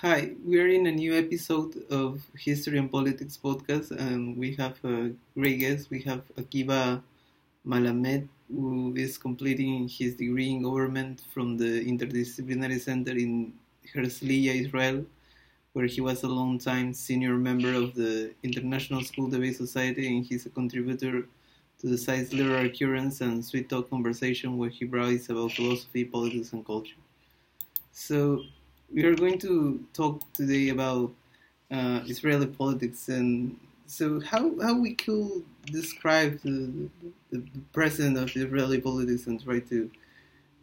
Hi, we are in a new episode of History and Politics podcast, and we have a great guest. We have Akiba Malamed, who is completing his degree in government from the Interdisciplinary Center in Herzliya, Israel, where he was a long time senior member of the International School Debate Society, and he's a contributor to the site's Literary Currents and Sweet Talk Conversation, where he writes about philosophy, politics, and culture. So, we are going to talk today about uh, Israeli politics and so how how we could describe the, the, the, president of Israeli politics and try to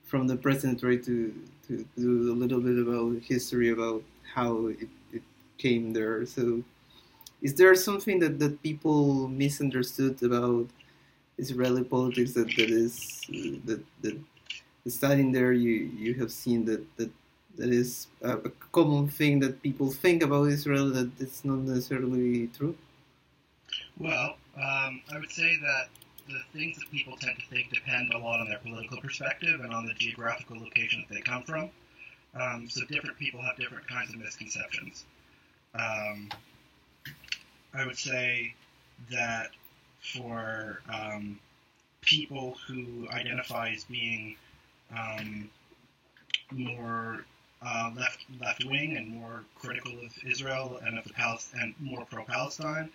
from the present try to, to do a little bit about history about how it, it came there. So is there something that, that people misunderstood about Israeli politics that, that is uh, that, that studying there you, you have seen that, that that is a, common thing that people think about Israel that it's not necessarily true? Well, um, I would say that the things that people tend to think depend a lot on their political perspective and on the geographical location that they come from. Um, so different people have different kinds of misconceptions. Um, I would say that for um, people who identify as being um, more uh, left left wing and more critical of Israel and of the Palest- and more pro Palestine.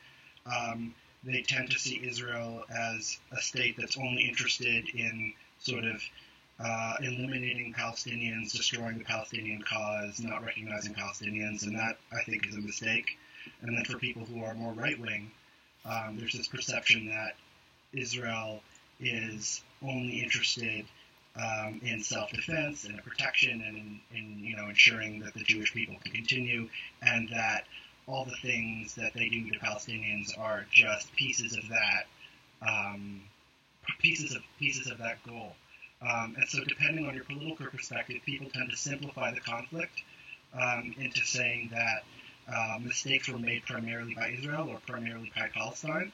Um, they tend to see Israel as a state that's only interested in sort of uh, eliminating Palestinians, destroying the Palestinian cause, not recognizing Palestinians, and that I think is a mistake. And then for people who are more right wing, um, there's this perception that Israel is only interested um, in self-defense and protection and in, in, you know ensuring that the Jewish people can continue and that all the things that they do to Palestinians are just pieces of that um, pieces of pieces of that goal. Um, and so, depending on your political perspective, people tend to simplify the conflict um, into saying that uh, mistakes were made primarily by Israel or primarily by Palestine.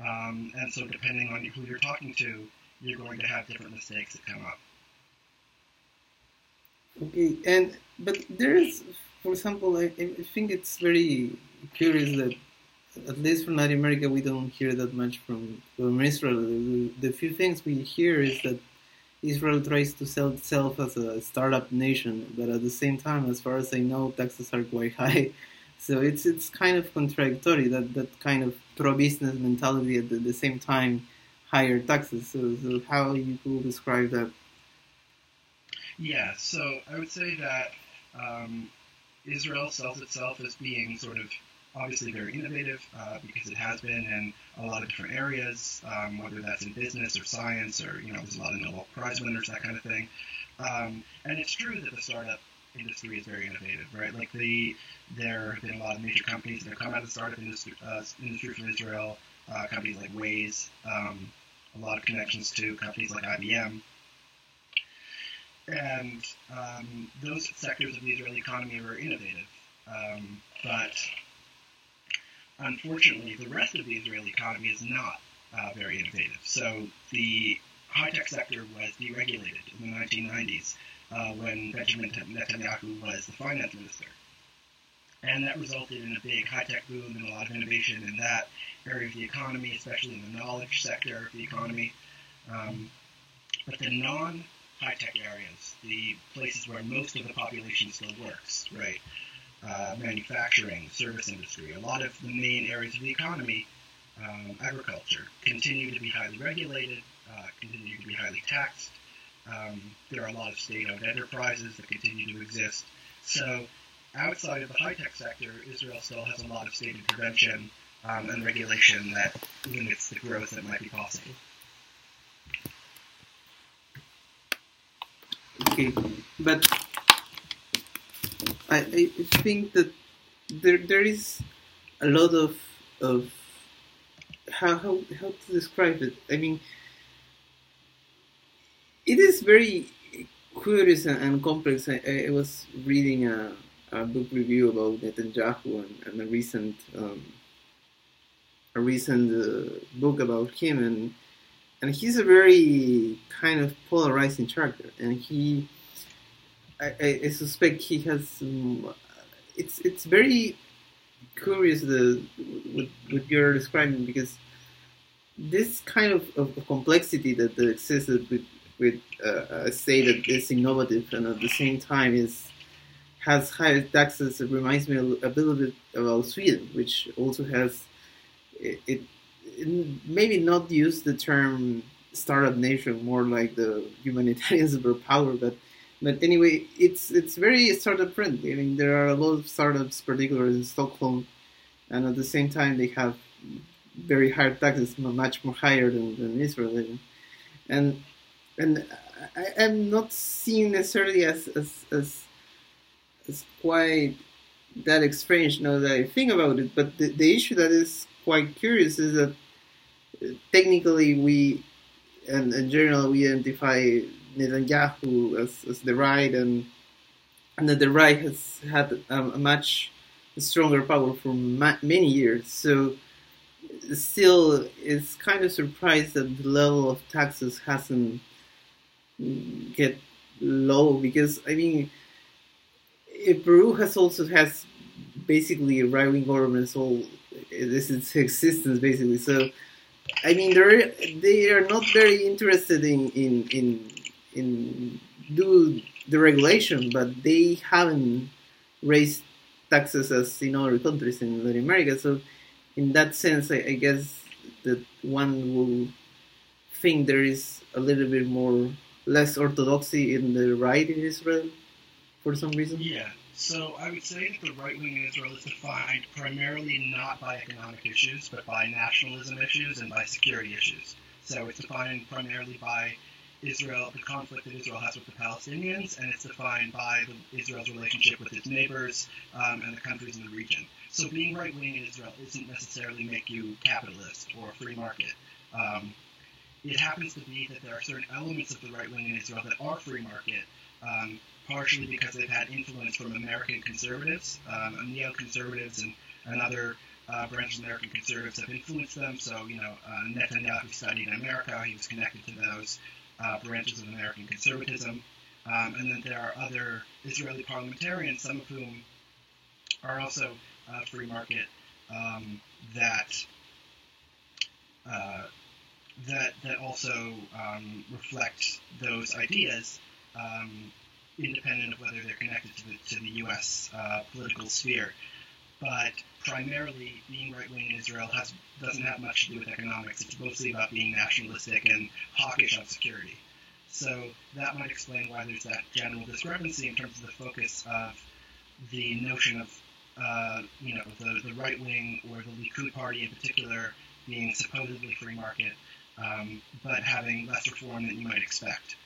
Um, and so, depending on who you're talking to, you're going to have different mistakes that come up. Okay, and but there is, for example, I, I think it's very curious that at least from Latin America we don't hear that much from from Israel. The, the few things we hear is that Israel tries to sell itself as a startup nation, but at the same time, as far as I know, taxes are quite high. So it's it's kind of contradictory that that kind of pro-business mentality at the, the same time higher taxes. So, so how you could describe that? Yeah, so I would say that um, Israel sells itself as being sort of obviously very innovative uh, because it has been in a lot of different areas, um, whether that's in business or science or, you know, there's a lot of Nobel Prize winners, that kind of thing. Um, and it's true that the startup industry is very innovative, right? Like the there have been a lot of major companies that have come out of the startup industry, uh, industry from Israel, uh, companies like Waze, um, a lot of connections to companies like IBM. And um, those sectors of the Israeli economy very innovative. Um, but unfortunately, the rest of the Israeli economy is not uh, very innovative. So the high-tech sector was deregulated in the 1990s uh, when Benjamin Netanyahu was the finance minister. And that resulted in a big high-tech boom and a lot of innovation in that area of the economy, especially in the knowledge sector of the economy. Um, but the non-high-tech areas, the places where most of the population still works, right? Uh, manufacturing, service industry, a lot of the main areas of the economy, um, agriculture, continue to be highly regulated, uh, continue to be highly taxed. Um, there are a lot of state-owned enterprises that continue to exist. So outside of the high-tech sector, Israel still has a lot of state intervention um, and regulation that limits the growth that might be possible. Okay, but I, I think that there there is a lot of of how how how to describe it. I mean, it is very curious and, and complex. I, I, was reading a, a book review about Netanyahu and, and a recent um, a recent uh, book about him, and and he's a very kind of polarizing character, and he. I, I suspect he has. Um, it's it's very curious the what, what you're describing because this kind of, of, of complexity that, that exists with with uh, a state that is innovative and at the same time is has higher taxes. It reminds me a, a little bit about Sweden, which also has it, it, it maybe not use the term startup nation, more like the humanitarian superpower, but but anyway, it's it's very startup friendly. I mean, there are a lot of startups, particularly in Stockholm, and at the same time they have very high taxes, much more higher than, than Israel, and and I, am not seen necessarily as as, as as quite that strange now that I think about it. But the, the issue that is quite curious is that uh, technically we and in general we identify Netanyahu as, as the right and and that the right has had um, a much stronger power for ma- many years. So still, it's kind of surprised that the level of taxes hasn't get low because I mean, Peru has also has basically a right wing governments all this is existence basically. So I mean, they're they are not very interested in in in in do the regulation, but they haven't raised taxes as in other countries in Latin America. So, in that sense, I, I guess that one will think there is a little bit more less orthodoxy in the right in Israel for some reason. Yeah. So I would say that the right wing in Israel is defined primarily not by economic issues, but by nationalism issues and by security issues. So it's defined primarily by Israel, the conflict that Israel has with the Palestinians, and it's defined by the, Israel's relationship with its neighbors um, and the countries in the region. So being right wing in Israel isn't necessarily make you capitalist or free market. Um, it happens to be that there are certain elements of the right wing in Israel that are free market, um, partially because they've had influence from American conservatives, um, neoconservatives, and, and other uh, branches of American conservatives have influenced them. So, you know, uh, Netanyahu studied in America, he was connected to those uh, branches of American conservatism. Um, and then there are other Israeli parliamentarians, some of whom are also uh, free market, um, that uh, that that also um, reflect those ideas, um, independent of whether they're connected to the to the U.S. Uh, political sphere. But primarily, being right wing in Israel has doesn't have much to do with economics. It's mostly about being nationalistic and hawkish on security. So that might explain why there's that general discrepancy in terms of the focus of the notion of, uh, you know, the, the right wing or the Likud party in particular being supposedly free market um, but having less reform than you might expect.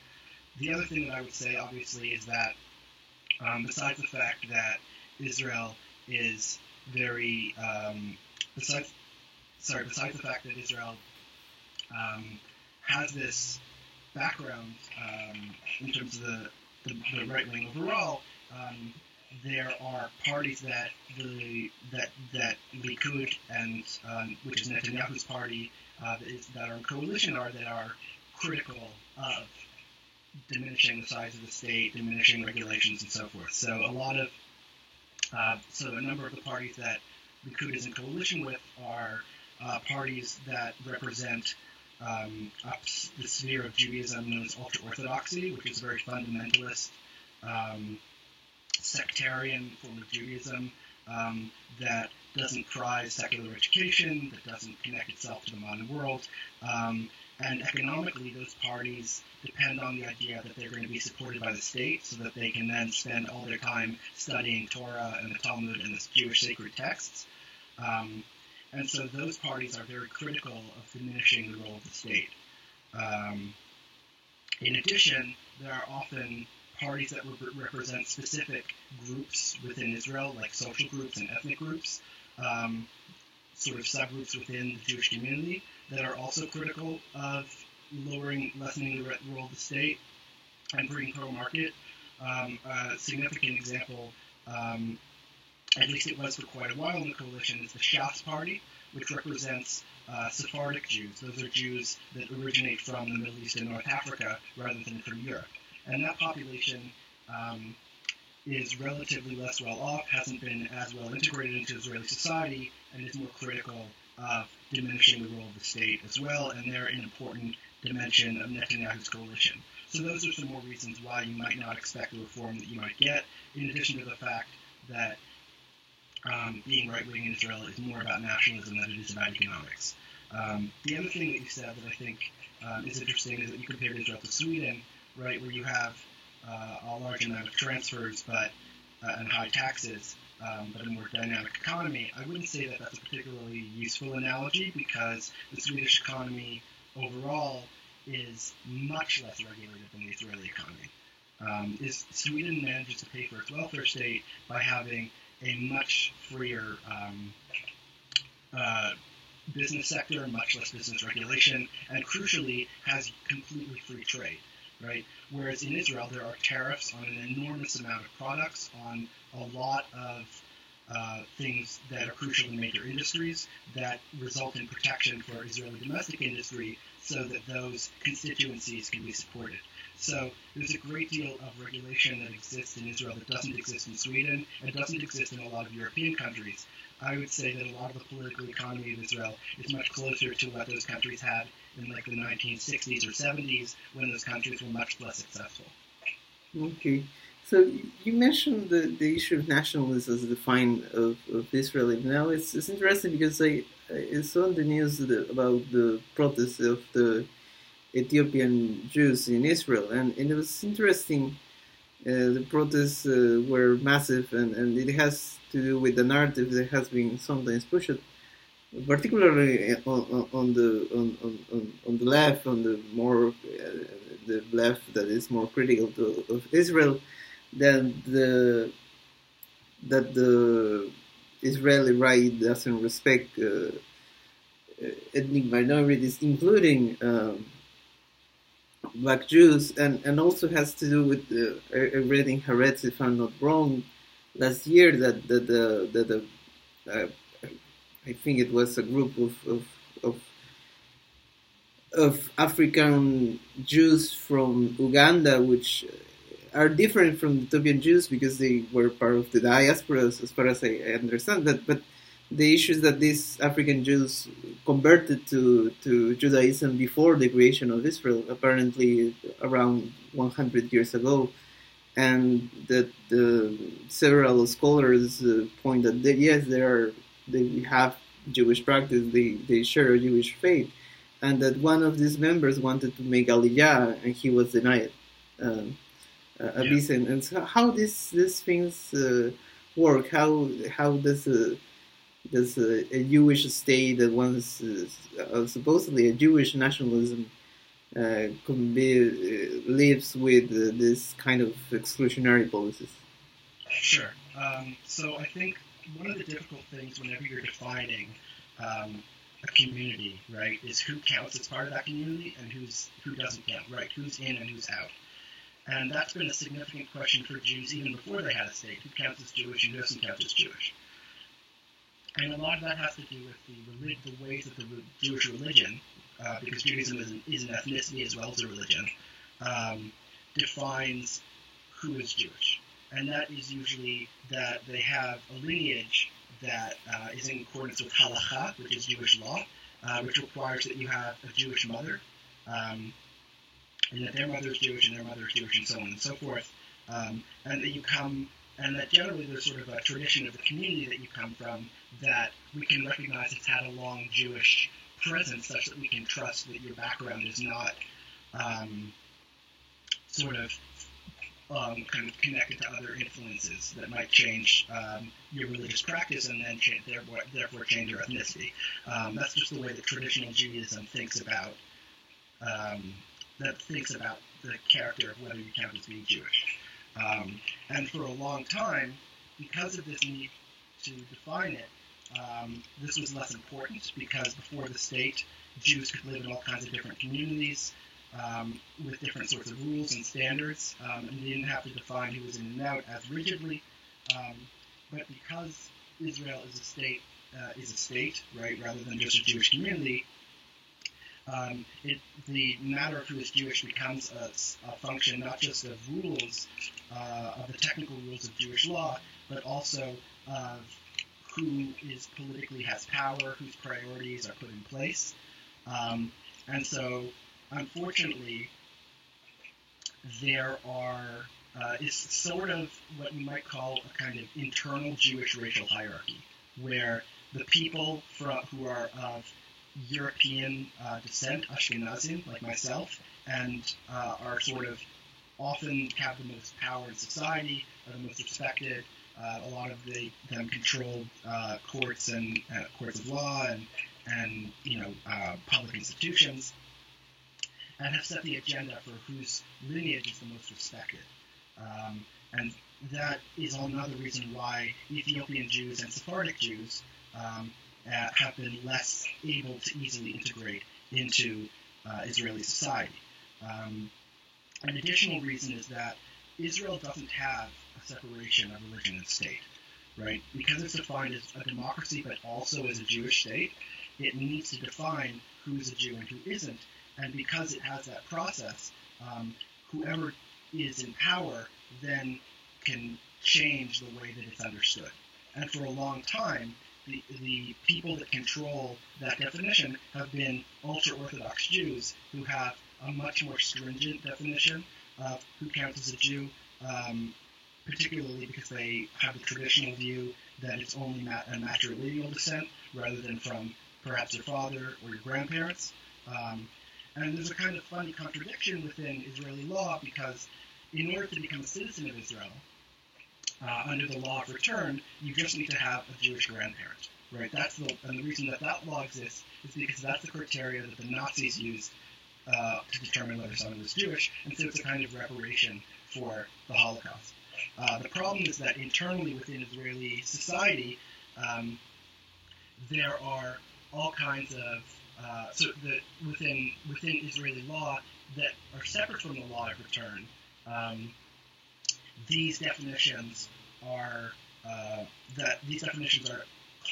The other thing that I would say, obviously, is that um, besides the fact that Israel is very, um, besides, sorry, besides the fact that Israel um, has this background um, in terms of the, the, the right wing overall, um, there are parties that the that that Likud and um, which is Netanyahu's party uh, that, is, that are in coalition are that are critical of diminishing the size of the state, diminishing regulations, and so forth. So a lot of uh, so a number of the parties that Likud is in coalition with are uh, parties that represent um, the sphere of Judaism known as ultra orthodoxy, which is a very fundamentalist, um, sectarian form of Judaism um, that doesn't prize secular education, that doesn't connect itself to the modern world. Um, and economically, those parties depend on the idea that they're going to be supported by the state so that they can then spend all their time studying Torah and the Talmud and the Jewish sacred texts. Um, and so those parties are very critical of diminishing the role of the state. Um, in addition, there are often parties that re- represent specific groups within Israel, like social groups and ethnic groups, um, sort of subgroups within the Jewish community that are also critical of lowering, lessening the role of the state and bringing pro-market. Um, a significant example, um, at least it was for quite a while in the coalition, is the Shas Party, which represents uh, Sephardic Jews. Those are Jews that originate from the Middle East and North Africa rather than from Europe. And that population um, is relatively less well off, hasn't been as well integrated into Israeli society, and is more critical of diminishing the role of the state as well, and they're an important dimension of Netanyahu's coalition. So those are some more reasons why you might not expect the reform that you might get, in addition to the fact that um, being right wing in Israel is more about nationalism than it is about economics. Um, the other thing that you said that I think um, is interesting is that you compared Israel to Sweden, right, where you have uh, a large amount of transfers but uh, and high taxes, um, but a more dynamic economy. I wouldn't say that that's a particularly useful analogy because the Swedish economy overall is much less regulated than the Israeli economy. Um, is Sweden manages to pay for its welfare state by having a much freer um, uh, business sector, much less business regulation, and crucially has completely free trade, right? Whereas in Israel, there are tariffs on an enormous amount of products, on a lot of uh, things that are crucial in major industries that result in protection for Israeli domestic industry so that those constituencies can be supported. So there's a great deal of regulation that exists in Israel that doesn't exist in Sweden and doesn't exist in a lot of European countries. I would say that a lot of the political economy of Israel is much closer to what those countries had in like the 1960s or 70s when those countries were much less successful. Okay. So you mentioned the, the issue of nationalism as defined of, of Israel. Now it's, it's interesting because I, I saw in the news about the protests of the Ethiopian Jews in Israel, and, and it was interesting. Uh, the protests uh, were massive, and, and it has to do with the narrative that has been sometimes pushed, particularly on, on the on, on, on the left, on the more uh, the left that is more critical to, of Israel, that the that the Israeli right doesn't respect uh, ethnic minorities, including um, black Jews, and, and also has to do with uh, I Haaretz, if I'm not wrong, last year that that the that the uh, I think it was a group of, of of of African Jews from Uganda, which are different from the Ethiopian Jews because they were part of the diaspora, as far as I understand. But but the issues that these African Jews converted to, to Judaism before the creation of Israel, apparently around 100 years ago, and that uh, several scholars uh, point that yes, there are they have Jewish practice, they, they share a Jewish faith, and that one of these members wanted to make Aliyah and he was denied uh, a yeah. visa. And so how these these things uh, work? How how does uh, there's a, a, Jewish state that wants uh, supposedly a Jewish nationalism uh, be, uh, lives with uh, this kind of exclusionary policies. Sure. Um, so I think one of the difficult things whenever you're defining um, a community, right, is who counts as part of that community and who's who doesn't count, right? Who's in and who's out. And that's been a significant question for Jews even before they had a state. Who counts as Jewish and who doesn't count as Jewish? And a lot of that has to do with the, the ways that the Jewish religion, uh, because Judaism is an, is an, ethnicity as well as a religion, um, defines who is Jewish. And that is usually that they have a lineage that uh, is in accordance with halacha, which is Jewish law, uh, which requires that you have a Jewish mother, um, and that their mother is Jewish and their mother is Jewish, and so on and so forth. Um, and that you come and that generally there's sort of a tradition of the community that you come from that we can recognize has had a long Jewish presence, such that we can trust that your background is not um, sort of um, kind of connected to other influences that might change um, your religious practice and then change, therefore, therefore change your ethnicity. Um, that's just the way that traditional Judaism thinks about um, that thinks about the character of whether you count as being Jewish. Um, and for a long time, because of this need to define it, um, this was less important because before the state, Jews could live in all kinds of different communities um, with different sorts of rules and standards, um, and they didn't have to define who was in and out as rigidly. Um, but because Israel is a state, uh, is a state, right, rather than just a Jewish community, um, it, the matter of who is Jewish becomes a, a function not just of rules, uh, of the technical rules of Jewish law, but also of who is politically has power, whose priorities are put in place. Um, and so, unfortunately, there are uh, is sort of what you might call a kind of internal Jewish racial hierarchy, where the people from, who are of European uh, descent, Ashkenazim, like myself, and uh, are sort of often have the most power in society, are the most respected. Uh, a lot of the, them control uh, courts and uh, courts of law and and you know public institutions, and have set the agenda for whose lineage is the most respected. Um, and that is another reason why Ethiopian Jews and Sephardic Jews um, uh, have been less able to easily integrate into uh, Israeli society. Um, an additional reason is that Israel doesn't have a separation of religion and state, right? Because it's defined as a democracy but also as a Jewish state, it needs to define who is a Jew and who isn't. And because it has that process, um, whoever is in power then can change the way that it's understood. And for a long time, the, the people that control that definition have been ultra Orthodox Jews who have a much more stringent definition of who counts as a Jew, um, particularly because they have the traditional view that it's only a matrilineal descent rather than from perhaps your father or your grandparents. Um, and there's a kind of funny contradiction within Israeli law because in order to become a citizen of Israel, uh, under the law of return, you just need to have a Jewish grandparent, right? That's the and the reason that that law exists is because that's the criteria that the Nazis used uh, to determine whether someone was Jewish, and so it's a kind of reparation for the Holocaust. Uh, the problem is that internally within Israeli society, um, there are all kinds of uh, so the, within within Israeli law that are separate from the law of return. Um, these definitions are uh, that these definitions are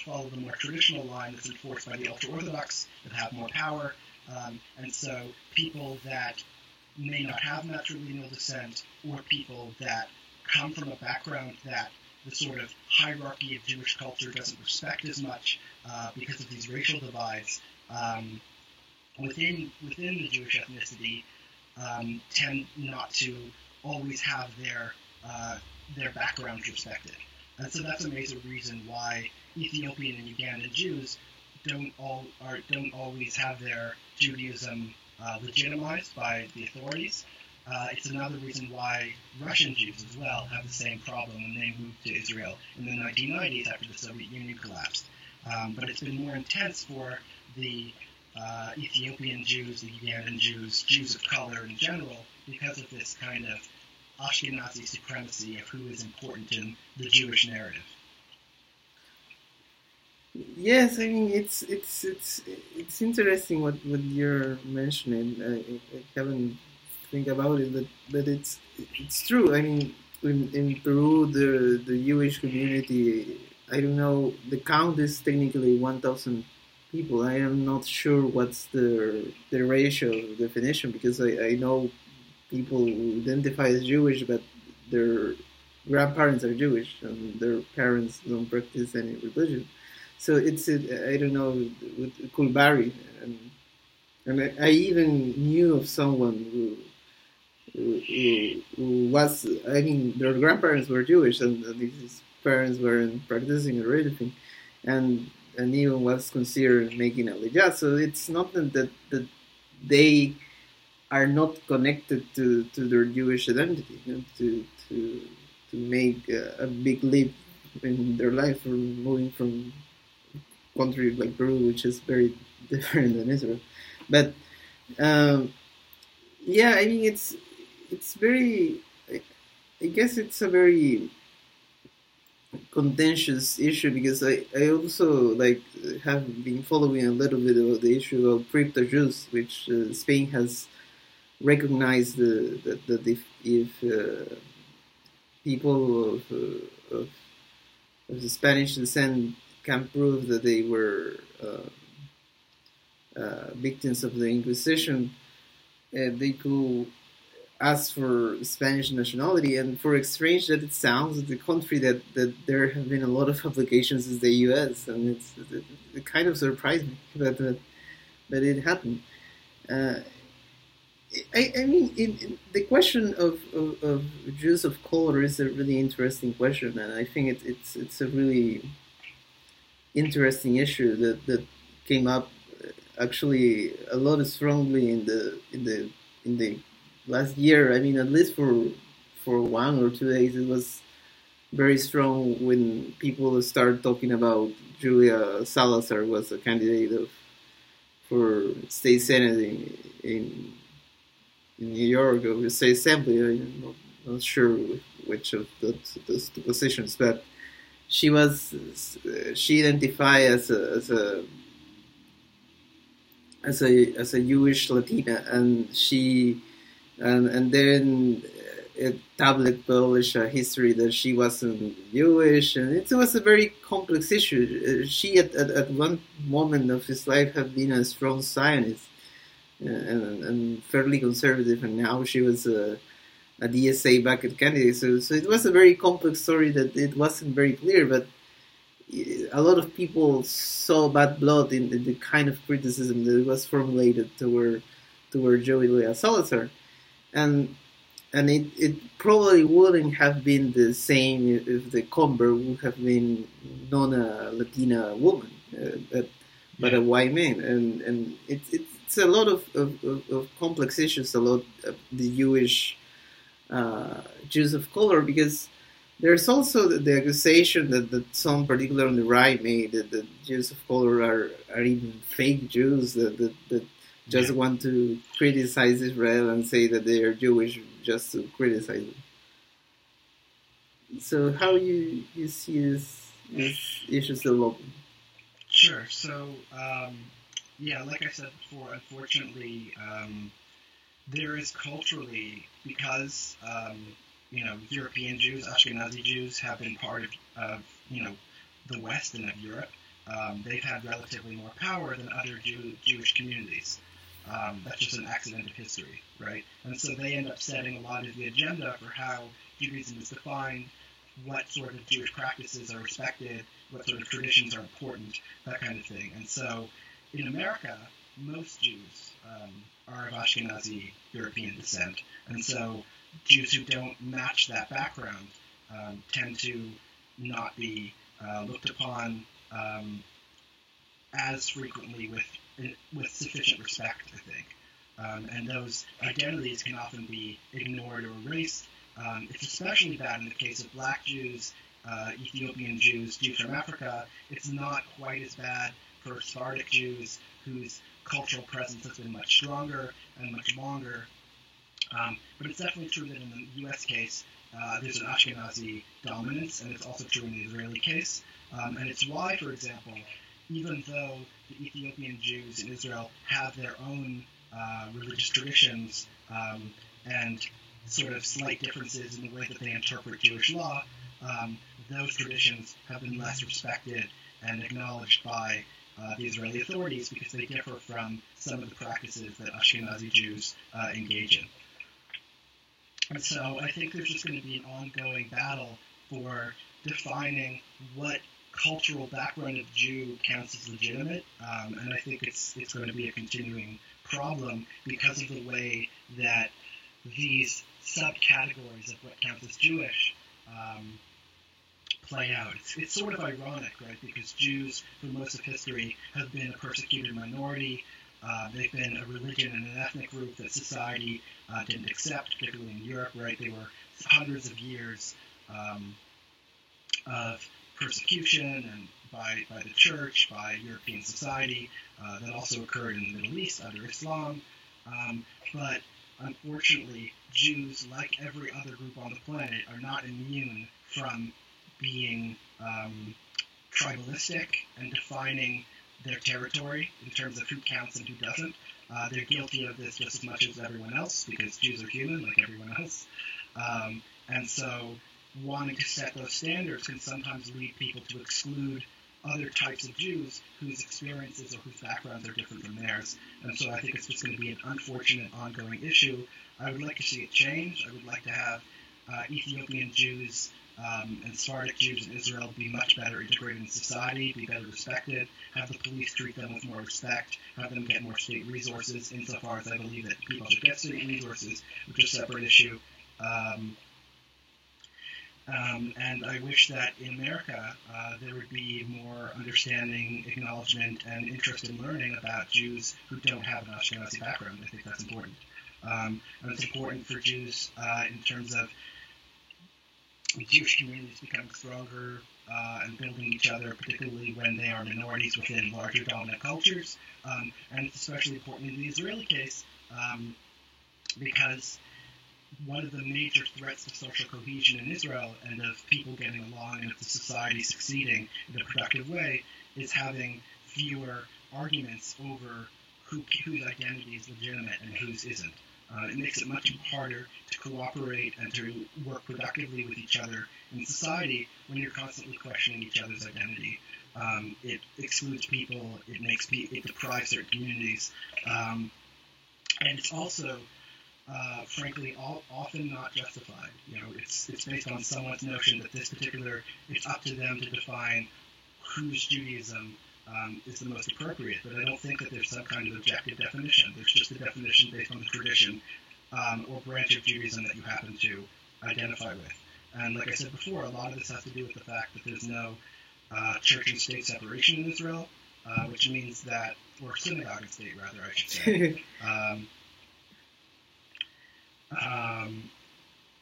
follow the more traditional line that's enforced by the ultra orthodox that have more power, um, and so people that may not have matrilineal descent or people that come from a background that the sort of hierarchy of Jewish culture doesn't respect as much uh, because of these racial divides um, within within the Jewish ethnicity um, tend not to always have their uh, their backgrounds respected. And so that's a major reason why Ethiopian and Ugandan Jews don't all are, don't always have their Judaism uh, legitimized by the authorities. Uh, it's another reason why Russian Jews as well have the same problem when they moved to Israel in the 1990s after the Soviet Union collapsed. Um, but it's been more intense for the uh, Ethiopian Jews, the Ugandan Jews, Jews of color in general, because of this kind of Ashkenazi supremacy of who is important in the Jewish narrative. Yes, I mean it's it's it's it's interesting what, what you're mentioning. I, I haven't think about it, but but it's it's true. I mean, in, in Peru, the the Jewish community, I don't know, the count is technically one thousand people. I am not sure what's the the ratio definition because I, I know people who identify as Jewish, but their grandparents are Jewish and their parents don't practice any religion. So it's I don't know with Kulbari and and I, I even knew of someone who, who, was I mean their grandparents were Jewish and, and his parents weren't practicing or anything, and and even was considered making aliyah. So it's not that, that they are not connected to, to their Jewish identity, you know, to to to make a, a, big leap in their life from moving from country like Peru, which is very different than Israel. But um, yeah, I mean it's it's very. I guess it's a very contentious issue because I, I also like have been following a little bit of the issue of crypto Jews, which uh, Spain has recognized that, that if, if uh, people of, uh, of, of, the Spanish descent can prove that they were uh, uh, victims of the Inquisition, uh, they could ask for Spanish nationality. And for as strange that it sounds, the country that, that there have been a lot of applications is the U.S. and it's it, it kind of surprised me that that, that it happened. Uh, I, I mean, in, in the question of, of, of, Jews of color is a really interesting question, and I think it, it's it's a really interesting issue that, that came up actually a lot strongly in the in the in the last year. I mean, at least for for one or two days, it was very strong when people started talking about Julia Salazar was a candidate of for state senate in, in, in New York or the state assembly. I'm not, not sure which of those, those positions, but she was she identified as a, as a as a as a Jewish Latina, and she and and then uh, a tablet published a history that she wasn't Jewish, and it was a very complex issue. Uh, she at, at, at one moment of his life had been a strong Zionist uh, and, and fairly conservative, and now she was a, a DSA backed candidate. So, so it was a very complex story that it wasn't very clear, but uh, a lot of people saw bad blood in, in the kind of criticism that was formulated toward toward Julia Salazar, and and it, it probably wouldn't have been the same if the convert would have been not a Latina woman, uh, but, but a white man, and and it, it's a lot of, of, of, complex issues, a lot of the Jewish uh, Jews of color because there's also the, the accusation that, that some, particularly on the right, made that the Jews of color are, are even fake Jews that, that, that just yeah. want to criticize Israel and say that they are Jewish just to criticize them. So how you you see this, this issues developing? Sure. So um, yeah, like I said before, unfortunately, um, there is culturally because um, you know, European Jews, Ashkenazi Jews, have been part of, of you know, the West and of Europe. Um, they've had relatively more power than other Jew, Jewish communities. Um, that's just an accident of history, right? And so they end up setting a lot of the agenda for how Judaism is defined, what sort of Jewish practices are respected, what sort of traditions are important, that kind of thing. And so in America, most Jews um, are of Ashkenazi European descent. And so Jews who don't match that background um, tend to not be uh, looked upon um, as frequently with with sufficient respect, I think. Um, and those identities can often be ignored or erased. Um, it's especially bad in the case of black Jews, uh, Ethiopian Jews, Jews from Africa. It's not quite as bad for Sephardic Jews, whose cultural presence has been much stronger and much longer um, but it's definitely true that in the U.S. case, uh, there's an Ashkenazi dominance, and it's also true in the Israeli case. Um, and it's why, for example, even though the Ethiopian Jews in Israel have their own uh, religious traditions um, and sort of slight differences in the way that they interpret Jewish law, um, those traditions have been less respected and acknowledged by uh, the Israeli authorities because they differ from some of the practices that Ashkenazi Jews uh, engage in. And so I think there's just going to be an ongoing battle for defining what cultural background of Jew counts as legitimate, um, and I think it's it's going to be a continuing problem because of the way that these subcategories of what counts as Jewish um, play out. It's, it's sort of ironic, right? Because Jews, for most of history, have been a persecuted minority. Uh, they've been a religion and an ethnic group that society uh, didn't accept, particularly in Europe, right? They were hundreds of years um, of persecution and by, by the church, by European society. Uh, that also occurred in the Middle East under Islam. Um, but unfortunately, Jews, like every other group on the planet, are not immune from being um, tribalistic and defining their territory in terms of who counts and who doesn't. Uh, they're guilty of this just as much as everyone else because Jews are human like everyone else. Um, and so wanting to set those standards can sometimes lead people to exclude other types of Jews whose experiences or whose backgrounds are different from theirs. And so I think it's just going to be an unfortunate ongoing issue. I would like to see it change. I would like to have uh, Ethiopian Jews um, and Sephardic Jews in Israel be much better integrated in society, be better respected, have the police treat them with more respect, have them get more state resources, insofar as I believe that people should get state resources, which is a separate issue. Um, um, and I wish that in America uh, there would be more understanding, acknowledgement, and interest in learning about Jews who don't have an Ashkenazi background. I think that's important. Um, and it's important for Jews uh, in terms of Jewish communities becoming stronger uh, and building each other, particularly when they are minorities within larger dominant cultures. Um, and it's especially important in the Israeli case um, because one of the major threats to social cohesion in Israel and of people getting along and of the society succeeding in a productive way is having fewer arguments over who, whose identity is legitimate and whose isn't. Uh, it makes it much harder to cooperate and to work productively with each other in society when you're constantly questioning each other's identity. Um, it excludes people. It makes it deprives certain communities, um, and it's also, uh, frankly, all, often not justified. You know, it's it's based on someone's notion that this particular it's up to them to define whose Judaism um, is the most appropriate, but I don't think that there's some kind of objective definition. There's just a definition based on the tradition um, or branch of Judaism that you happen to identify with. And like I said before, a lot of this has to do with the fact that there's no uh, church and state separation in Israel, uh, which means that, or synagogue and state rather, I should say. um, um,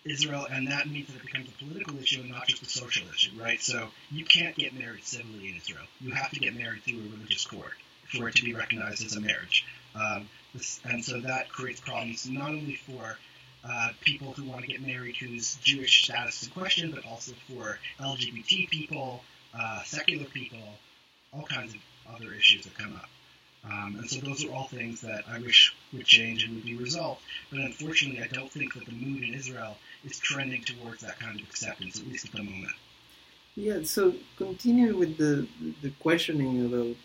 Israel, and that means that it becomes a political issue and not just a social issue, right? So you can't get married civilly in Israel. You have to get married through a religious court for it to be recognized as a marriage. Um, and so that creates problems not only for uh, people who want to get married whose Jewish status is in question, but also for LGBT people, uh, secular people, all kinds of other issues that come up. Um, and so those are all things that I wish would change and would be resolved. But unfortunately, I don't think that the mood in Israel is trending towards that kind of acceptance, at least at the moment. Yeah. So continue with the the questioning about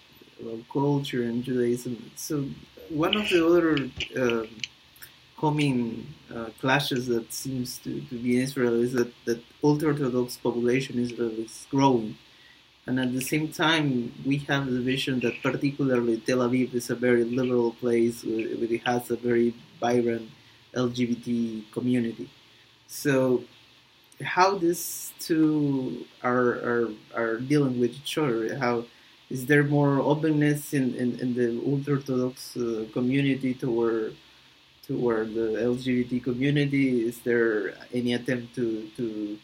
about culture and Judaism. So one of the other uh, common uh, clashes that seems to, to be in Israel is that that ultra Orthodox population in Israel is growing and at the same time, we have the vision that particularly Tel Aviv is a very liberal place where it has a very vibrant LGBT community. So, how these two are, are, are dealing with each other? How is there more openness in, in, in the ultra Orthodox uh, community toward toward the LGBT community? Is there any attempt to, to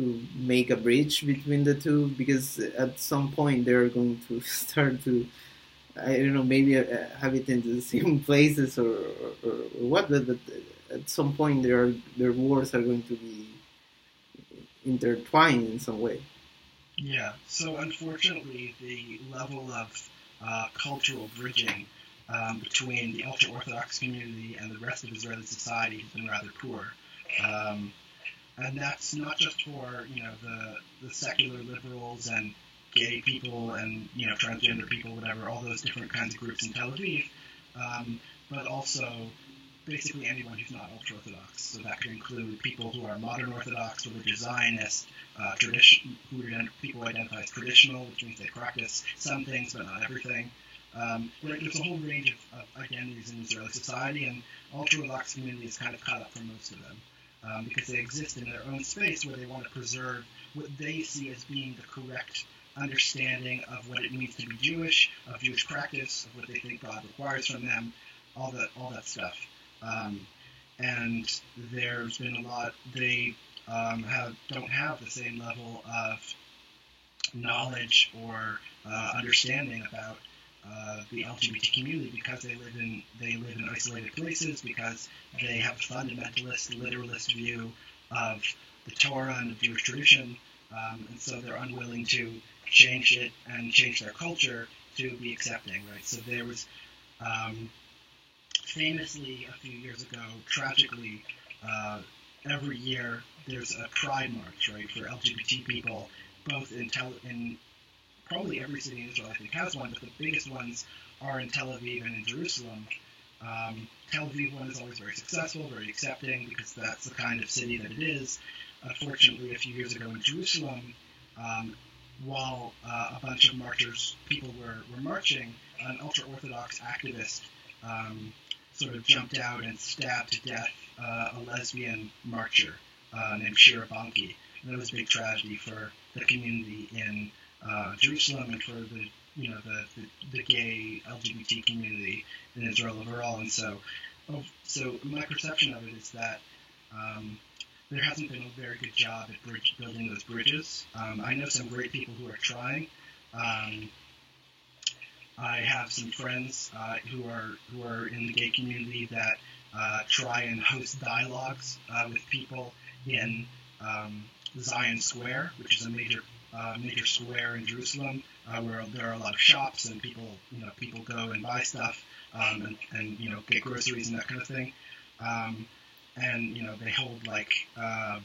to make a bridge between the two because at some point they're going to start to I don't know maybe uh, have it in the same places or, or, or what but, but, at some point their their wars are going to be intertwined in some way. Yeah. So unfortunately, the level of uh, cultural bridging um, between the ultra orthodox community and the rest of Israeli society has been rather poor. Um, and that's not just for you know the the secular liberals and gay people and you know transgender people, whatever, all those different kinds of groups in Tel Aviv, um, but also basically anyone who's not ultra orthodox. So that could include people who are modern Orthodox, religious Zionist, uh, tradition, who people identify as traditional, which means they practice some things but not everything. Um, there's a whole range of, of identities in Israeli society, and ultra orthodox community is kind of cut up for most of them um, because they exist in their own space where they want to preserve what they see as being the correct understanding of what it means to be Jewish, of Jewish practice, of what they think God requires from them, all that all that stuff. Um, and there's been a lot. They um, have don't have the same level of knowledge or uh, understanding about uh, the LGBT community because they live in they live in isolated places because they have a fundamentalist, literalist view of the Torah and the Jewish tradition, um, and so they're unwilling to change it and change their culture to be accepting. Right. So there was um, famously a few years ago, tragically, uh, every year there's a pride march right for LGBT people, both in tel- in probably every city in Israel, I think, has one, but the biggest ones are in Tel Aviv and in Jerusalem. Um, Tel Aviv one is always very successful, very accepting, because that's the kind of city that it is. Unfortunately, a few years ago in Jerusalem, um, while uh, a bunch of marchers, people were, were marching, an ultra Orthodox activist um, sort of jumped out and stabbed to death uh, a lesbian marcher uh, named Shira Banki. And that was a big tragedy for the community in uh, Jerusalem and for the you know the, the, the, gay LGBT community in Israel overall. And so, oh, so my perception of it is that um, there hasn't been a very good job at bridge, building those bridges. Um, I know some great people who are trying. Um, I have some friends uh, who are who are in the gay community that uh, try and host dialogues uh, with people in um, Zion Square, which is a major uh, major square in Jerusalem, uh, where there are a lot of shops and people you know people go and buy stuff um, and, and you know get groceries and that kind of thing. Um, and you know they hold like uh,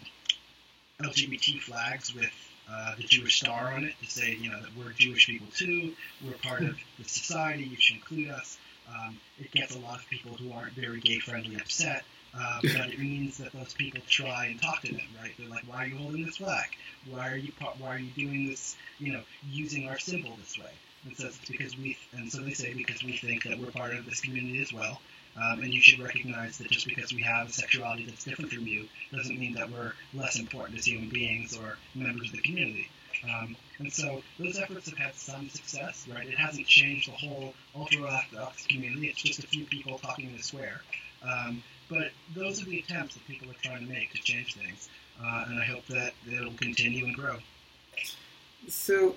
LGBT flags with uh, the Jewish star on it to say, you know, that we're Jewish people too. We're part of the society. You should include us. Um, it gets a lot of people who aren't very gay friendly upset, uh, but it means that those people try and talk to them, right? They're like, "Why are you holding this flag? Why are you why are you doing this? You know, using our symbol this way?" And so it's because we and so they say because we think that we're part of this community as well, um, and you should recognize that just because we have a sexuality that's different from you doesn't mean that we're less important as human beings or members of the community. Um, and so those efforts have had some success, right? It hasn't changed the whole ultra-Orthodox community. It's just a few people talking in a square. Um, but those are the attempts that people are trying to make to change things. Uh, and I hope that it'll continue and grow. So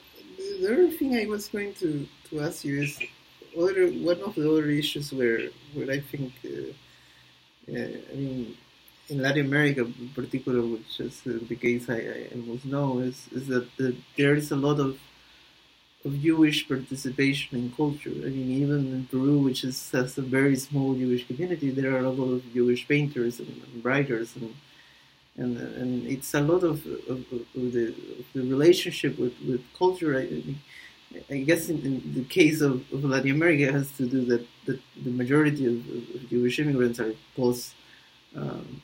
the other thing I was going to, to ask you is other one of the other issues where where I think uh, uh, I mean in Latin America in particular, which is the case I, I most know, is is that the, there is a lot of of Jewish participation in culture. I mean, even in Peru, which is has a very small Jewish community, there are a lot of Jewish painters and, and writers, and and and it's a lot of, of, of, the, of the relationship with, with culture. I I guess in, in, the case of, of, Latin America, it has to do that, that the majority of, of Jewish immigrants are post um,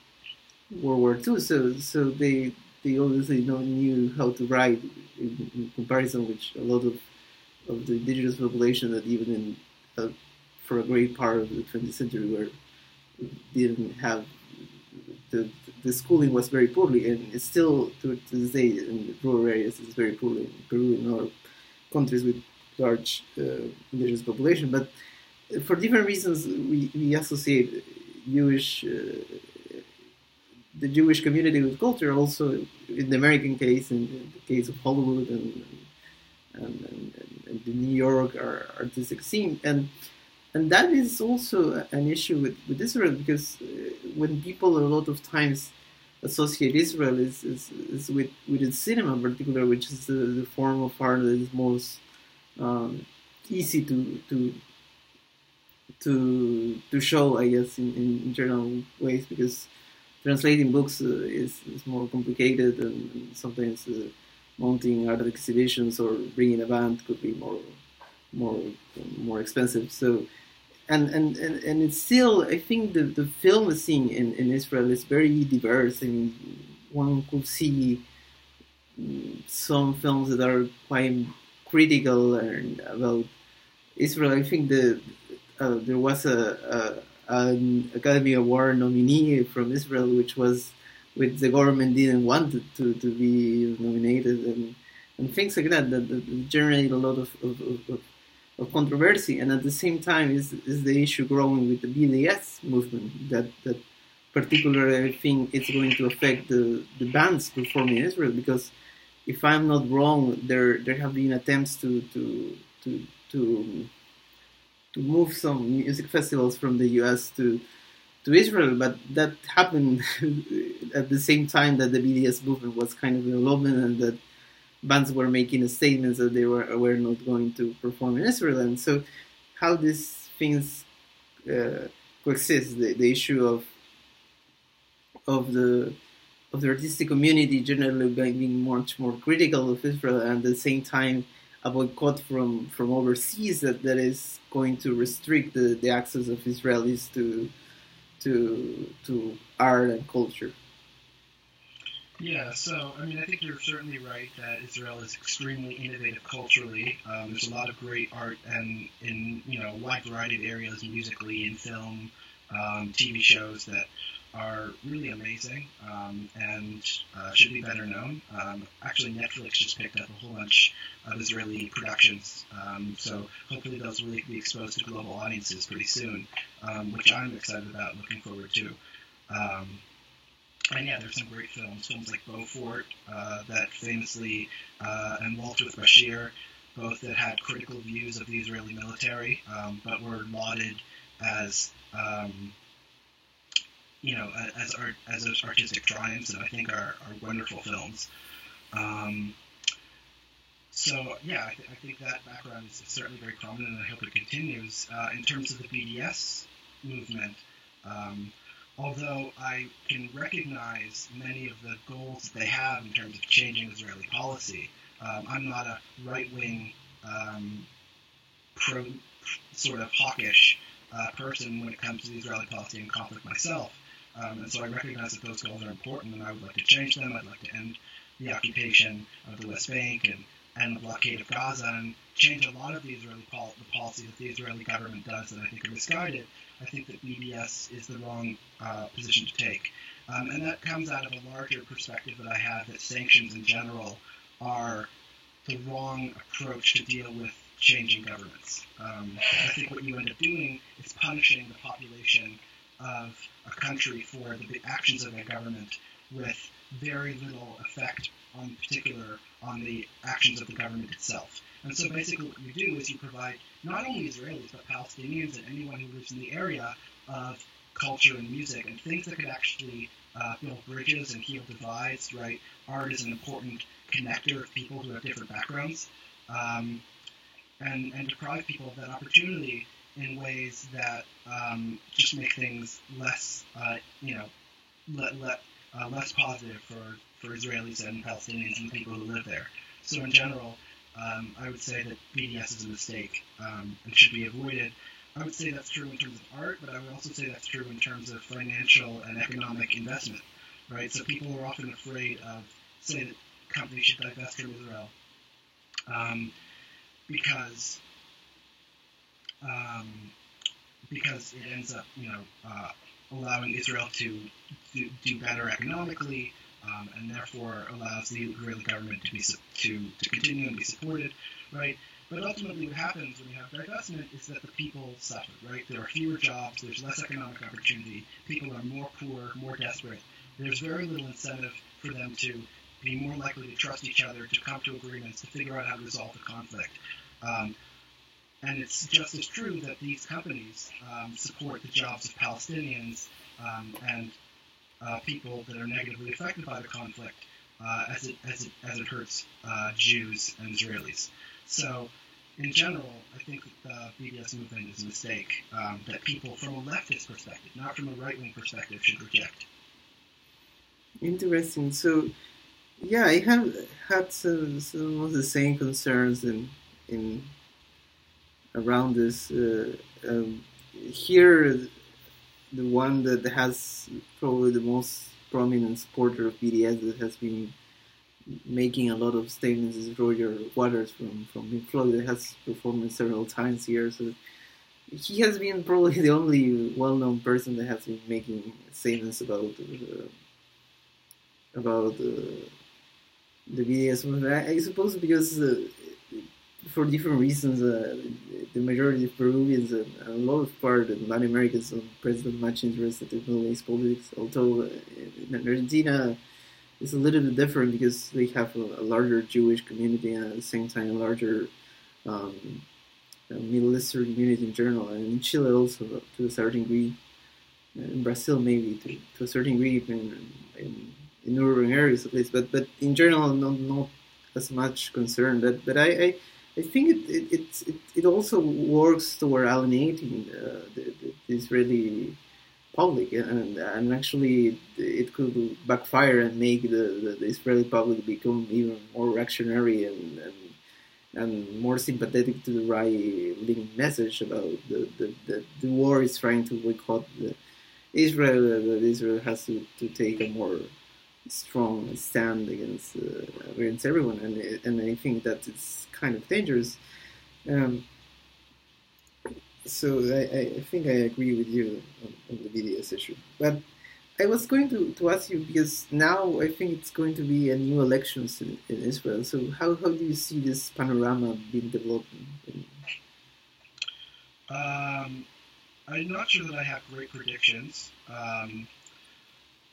World War II, so so they they obviously don't knew how to write in, in, comparison with a lot of of the indigenous population that even in uh, for a great part of the 20th century were didn't have the the schooling was very poorly and it's still to, to this day in rural areas it's very poorly in Peru and other countries with large uh, indigenous population, but for different reasons, we, we associate Jewish uh, the Jewish community with culture. Also, in the American case, in the case of Hollywood and and, and, and the New York artistic scene, and and that is also an issue with, with Israel because uh, when people a lot of times associate Israel is, is, is with, with its cinema in particular, which is the, the form of art that is most um, easy to, to to to show, I guess, in, in general ways, because translating books uh, is, is more complicated, and, and sometimes uh, mounting art exhibitions or bringing a band could be more more more expensive. So and, and, and, and it's still, I think the, the film scene in, in Israel is very diverse. I mean, one could see some films that are quite critical and about Israel. I think the, uh, there was a, a, an Academy Award nominee from Israel, which was which the government didn't want to, to be nominated and, and things like that that, that generate a lot of, of, of of controversy, and at the same time is is the issue growing with the BDS movement that that particularly I think it's going to affect the the bands performing in Israel because if I'm not wrong, there there have been attempts to to to to um, to move some music festivals from the U.S. to to Israel, but that happened at the same time that the BDS movement was kind of in development and that bands were making statements that they were were not going to perform in Israel, and so how these things uh, coexist, the, the issue of of the of the artistic community generally being much more critical of Israel, and at the same time a boycott from, from overseas that, that is going to restrict the, the access of Israelis to to to art and culture. Yeah, so I mean, I think you're certainly right that Israel is extremely innovative culturally. Um, there's a lot of great art and in you know a wide variety of areas, musically, in film, um, TV shows that are really amazing um, and uh, should be better known. Um, actually, Netflix just picked up a whole bunch of Israeli productions, um, so hopefully those will be exposed to global audiences pretty soon, um, which I'm excited about, looking forward to. Um, and yeah, there's some great films, films like Beaufort, uh, that famously, uh, and Waltz with Bashir, both that had critical views of the Israeli military, um, but were lauded as you know, as art as artistic triumphs that I think are, are wonderful films. Um, so yeah, I, th- I, think that background is certainly very prominent, and I hope it continues. Uh, in terms of the BDS movement, um, although I can recognize many of the goals that they have in terms of changing Israeli policy, um, I'm not a right-wing, um, pro, sort of hawkish uh, person when it comes to the Israeli policy and conflict myself. Um, and so I recognize that those goals are important, and I would like to change them. I'd like to end the occupation of the West Bank and end the blockade of Gaza and change a lot of the Israeli pol- the policy that the Israeli government does that I think are misguided. I think that BDS is the wrong uh, position to take. Um, and that comes out of a larger perspective that I have that sanctions in general are the wrong approach to deal with changing governments. Um, I think what you end up doing is punishing the population of a country for the actions of a government with very little effect on particular on the actions of the government itself. And so basically what you do is you provide not only Israelis but Palestinians and anyone who lives in the area of culture and music and things that could actually uh, build bridges and heal divides, right? Art is an important connector of people who have different backgrounds. Um, and, and deprive people of that opportunity in ways that um, just make things less, uh, you know, let, let, uh, less positive for, for Israelis and Palestinians and the people who live there. So in general, um, I would say that BDS is a mistake um, and should be avoided. I would say that's true in terms of art, but I would also say that's true in terms of financial and economic investment, right? So people are often afraid of, say, that companies should divest from Israel um, because um, because it ends up, you know, uh, allowing Israel to do, do better economically, um, and therefore allows the Israeli government to be to to continue and be supported, right? But ultimately, what happens when you have divestment is that the people suffer, right? There are fewer jobs, there's less economic opportunity, people are more poor, more desperate. There's very little incentive for them to be more likely to trust each other, to come to agreements, to figure out how to resolve the conflict. Um, and it's just as true that these companies um, support the jobs of Palestinians um, and uh, people that are negatively affected by the conflict uh, as, it, as, it, as it hurts uh, Jews and Israelis. So, in general, I think the BDS movement is a mistake um, that people from a leftist perspective, not from a right wing perspective, should reject. Interesting. So, yeah, I have had some, some of the same concerns in in around this. Uh, um, here, the one that has probably the most prominent supporter of BDS that has been making a lot of statements is Roger Waters from from that has performed several times here. So he has been probably the only well-known person that has been making statements about uh, about uh, the BDS movement. I, I suppose because uh, for different reasons, uh, the majority of Peruvians and a lot of part of Latin Americans are present much interested in Middle East politics. Although uh, in Argentina, it's a little bit different because they have a, a larger Jewish community and at the same time a larger um, Middle Eastern community in general, and in Chile also to a certain degree. In Brazil, maybe to, to a certain degree, in, in, in urban areas at least, but but in general, not not as much concern. But but I, I I think it it, it, it also works toward alienating uh, the, the, Israeli public, and, and actually it could backfire and make the, the, the Israeli public become even more reactionary and, and, and more sympathetic to the right-wing message about the, the, the, the war is trying to boycott the Israel, that Israel has to, to take a more strong stand against uh, against everyone, and and I think that it's kind of dangerous. Um, so I, I think I agree with you on, on the BDS issue, but I was going to, to ask you because now I think it's going to be a new elections in, in Israel. So how, how do you see this panorama being developed? Um, I'm not sure that I have great predictions. Um,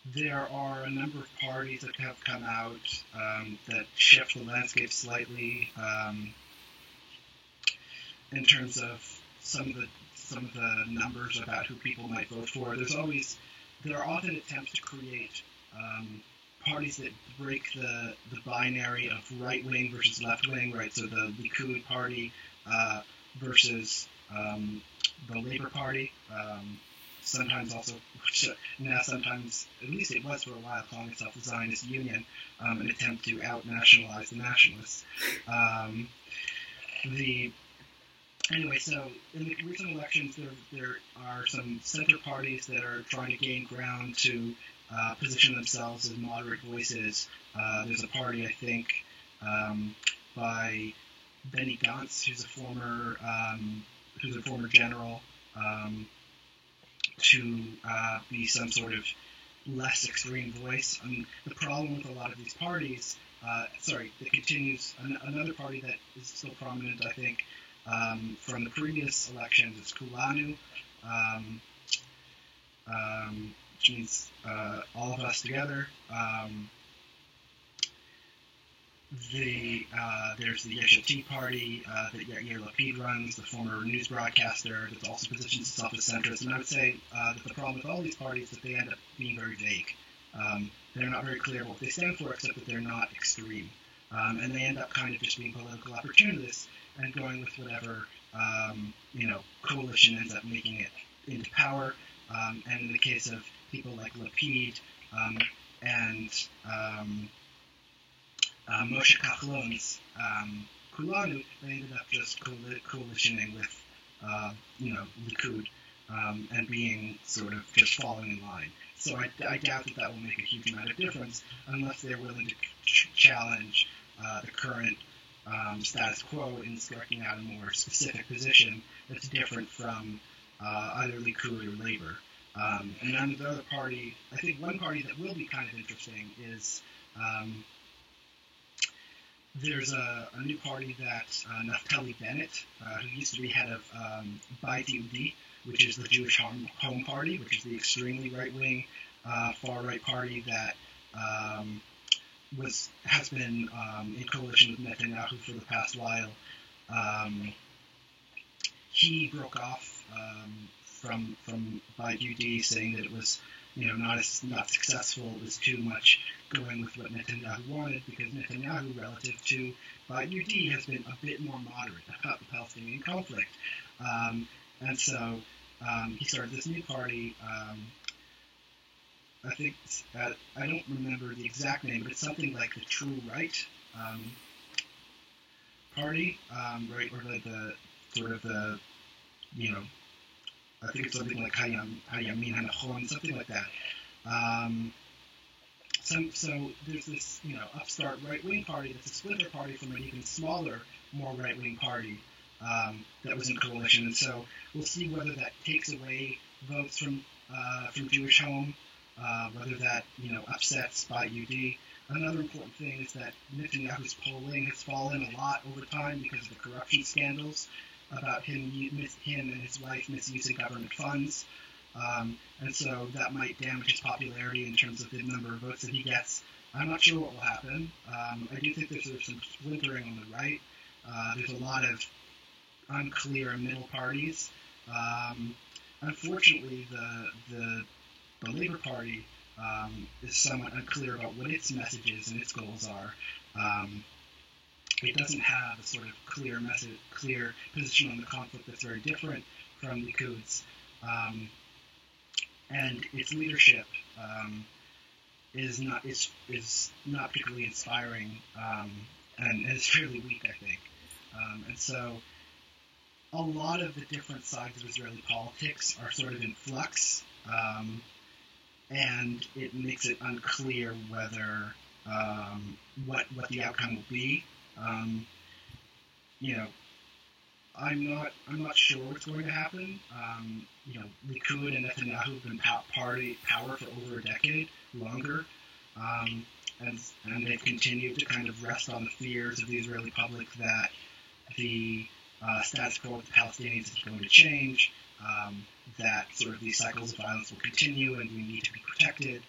there are a number of parties that have come out um, that shift the landscape slightly um, in terms of some of the some of the numbers about who people might vote for. There's always there are often attempts to create um, parties that break the, the binary of right wing versus left wing, right? So the Likud party uh, versus um, the Labor Party. Sometimes also, now sometimes, at least it was for a while, calling itself the Zionist Union, um, an attempt to out nationalize the nationalists. Um, the anyway, so in the recent elections, there, there are some center parties that are trying to gain ground to uh, position themselves as moderate voices. Uh, there's a party, I think, um, by Benny Gantz, who's a former um, who's a former general, um, to uh, be some sort of less extreme voice. I mean, the problem with a lot of these parties, uh, sorry, it continues. An- another party that is still prominent, I think, um, from the previous elections is Kulanu, um, um, which means uh, all of us together. The uh, there's the Yesh Atid Party uh, that Yair Lapid runs, the former news broadcaster that also positions itself as centrist. And I would say uh, that the problem with all these parties is that they end up being very vague. Um, they're not very clear what they stand for, except that they're not extreme. Um, and they end up kind of just being political opportunists and going with whatever um, you know coalition ends up making it into power. Um, and in the case of people like Lapid um, and um, uh, Moshe Kahlon's um, Kulanu, they ended up just coalitioning with uh, you know Likud um, and being sort of just falling in line. So I, I, doubt that that will make a huge amount of difference unless they're willing to ch- challenge uh, the current um, status quo in striking out a more specific position that's different from uh, either Likud or Labor. Um, and then the other party, I think one party that will be kind of interesting is um, there's a, a, new party that uh, Naftali Bennett, uh, who used to be head of um, Yehudi, which is the Jewish Home, Party, which is the extremely right-wing, uh, far-right party that um, was has been um, in coalition with Netanyahu for the past while. Um, he broke off um, from from Yehudi, saying that it was you know not as not successful. It was too much going with what Netanyahu wanted because Netanyahu, relative to Yehudi, has been a bit more moderate about the Palestinian conflict, um, and so um, he started this new party. Um, I think uh, I don't remember the exact name, but it's something like the True Right um, Party, um, right, or the, the, sort of the you know, I think it's something like Hayam Hayamin Hanachon, something like that. Um, so, so there's this you know upstart right wing party that's a splinter party from an even smaller, more right wing party um, that was in coalition, and so we'll see whether that takes away votes from uh, from Jewish Home uh, whether that you know upsets Bayit Yehudi. Another important thing is that Netanyahu's polling has fallen a lot over time because of the corruption scandals about him, him and his wife misusing government funds. Um, and so that might damage his popularity in terms of the number of votes that he gets. I'm not sure what will happen. Um, I do think there's, some splintering on the right. Uh, there's a lot of unclear middle parties. Um, unfortunately, the the the Labour Party um, is somewhat unclear about what its messages and its goals are. Um, it doesn't have a sort of clear message, clear position on the conflict that's very different from Likud's. Um, and its leadership um, is not is, is not particularly inspiring, um, and it's fairly weak, I think. Um, and so a lot of the different sides of Israeli politics are sort of in flux, um, and it makes it unclear whether um, what what the outcome will be. Um, you know, I'm not I'm not sure what's going to happen. Um, you know, Likud and Netanyahu have been party power for over a decade, longer, um, and and they've continued to kind of rest on the fears of the Israeli public that the uh, status quo with the Palestinians is going to change, um, that sort of these cycles of violence will continue, and we need to be protected.